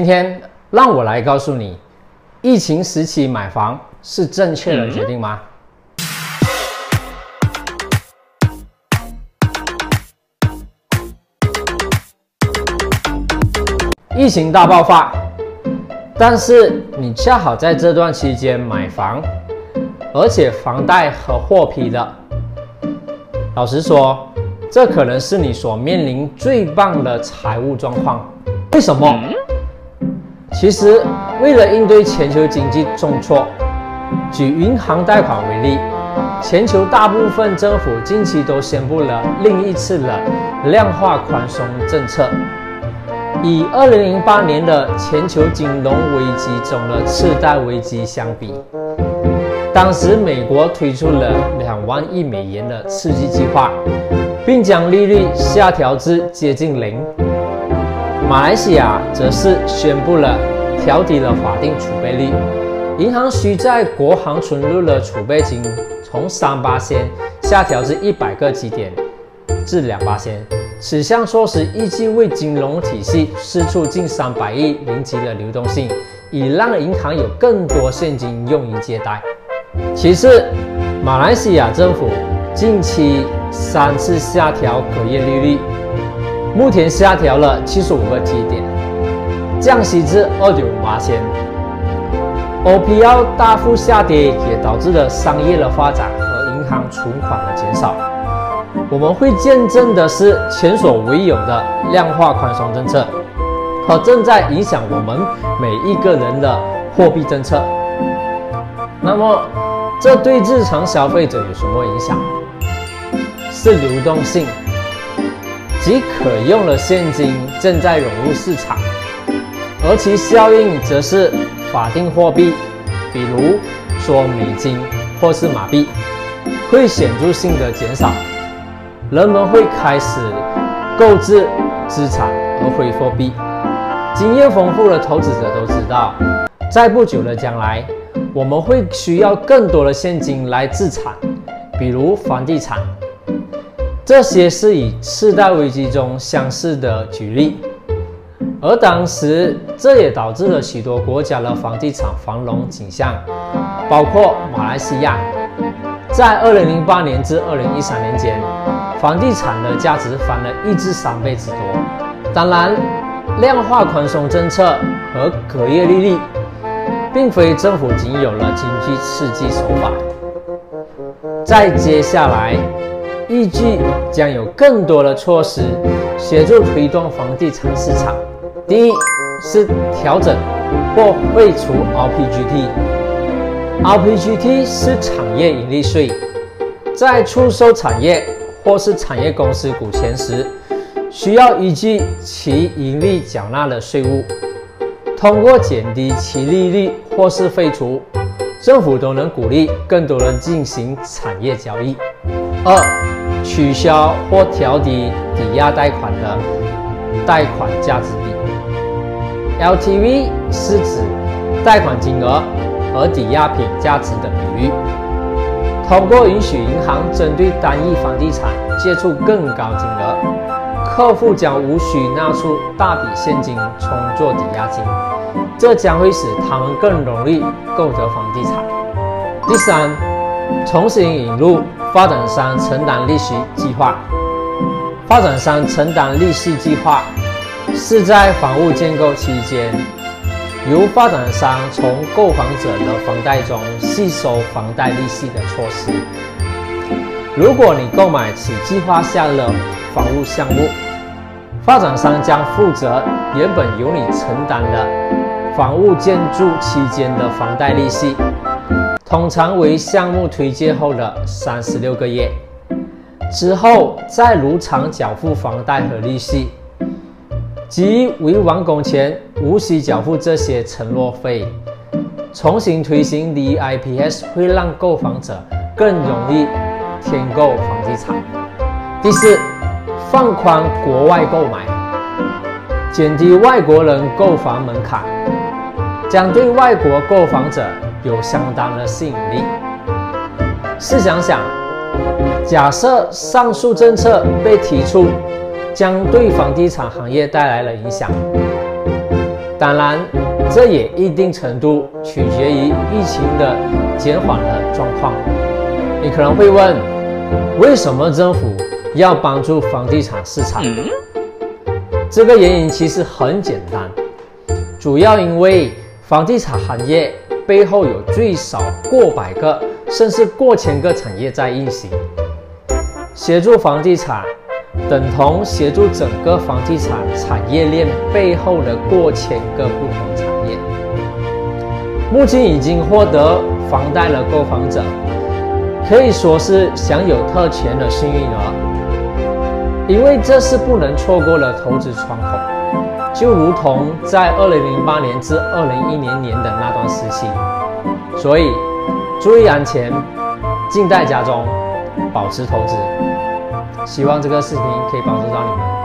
今天让我来告诉你，疫情时期买房是正确的决定吗？疫情大爆发，但是你恰好在这段期间买房，而且房贷和获批的。老实说，这可能是你所面临最棒的财务状况。为什么？其实，为了应对全球经济重挫，举银行贷款为例，全球大部分政府近期都宣布了另一次的量化宽松政策。以2008年的全球金融危机中的次贷危机相比，当时美国推出了两万亿美元的刺激计划，并将利率下调至接近零。马来西亚则是宣布了调低了法定储备率，银行需在国行存入的储备金从三八仙下调至一百个基点至两八仙。此项措施预计为金融体系释出近三百亿零级的流动性，以让银行有更多现金用于借贷。其次，马来西亚政府近期三次下调隔夜利率，目前下调了七十五个基点，降息至二点五八仙。OPL 大幅下跌，也导致了商业的发展和银行存款的减少。我们会见证的是前所未有的量化宽松政策，和正在影响我们每一个人的货币政策。那么，这对日常消费者有什么影响？是流动性，即可用的现金正在融入市场，而其效应则是法定货币，比如说美金或是马币，会显著性的减少。人们会开始购置资产而非货币。经验丰富的投资者都知道，在不久的将来，我们会需要更多的现金来资产，比如房地产。这些是以次贷危机中相似的举例，而当时这也导致了许多国家的房地产繁荣景象，包括马来西亚，在2008年至2013年间。房地产的价值翻了一至三倍之多。当然，量化宽松政策和隔夜利率，并非政府仅有了经济刺激手法。在接下来，预计将有更多的措施协助推动房地产市场。第一是调整或废除 RPGT。RPGT 是产业盈利税，在出售产业。或是产业公司股权时，需要依据其盈利缴纳的税务，通过减低其利率或是废除，政府都能鼓励更多人进行产业交易。二、取消或调低抵押贷款的贷款价值比。LTV 是指贷款金额和抵押品价值的比率。通过允许银行针对单一房地产借出更高金额，客户将无需拿出大笔现金充作抵押金，这将会使他们更容易购得房地产。第三，重新引入发展商承担利息计划。发展商承担利息计划是在房屋建构期间。由发展商从购房者的房贷中吸收房贷利息的措施。如果你购买此计划下的房屋项目，发展商将负责原本由你承担的房屋建筑期间的房贷利息，通常为项目推介后的三十六个月，之后再如常缴付房贷和利息。即为完工前无需缴付这些承诺费。重新推行 DIPS 会让购房者更容易添购房地产。第四，放宽国外购买，减低外国人购房门槛，将对外国购房者有相当的吸引力。试想想，假设上述政策被提出。将对房地产行业带来了影响。当然，这也一定程度取决于疫情的减缓的状况。你可能会问，为什么政府要帮助房地产市场？这个原因其实很简单，主要因为房地产行业背后有最少过百个，甚至过千个产业在运行，协助房地产。等同协助整个房地产产业链背后的过千个不同产业。目前已经获得房贷的购房者，可以说是享有特权的幸运儿，因为这是不能错过的投资窗口。就如同在二零零八年至二零一零年的那段时期，所以注意安全，静待家中，保持投资。希望这个视频可以帮助到你们。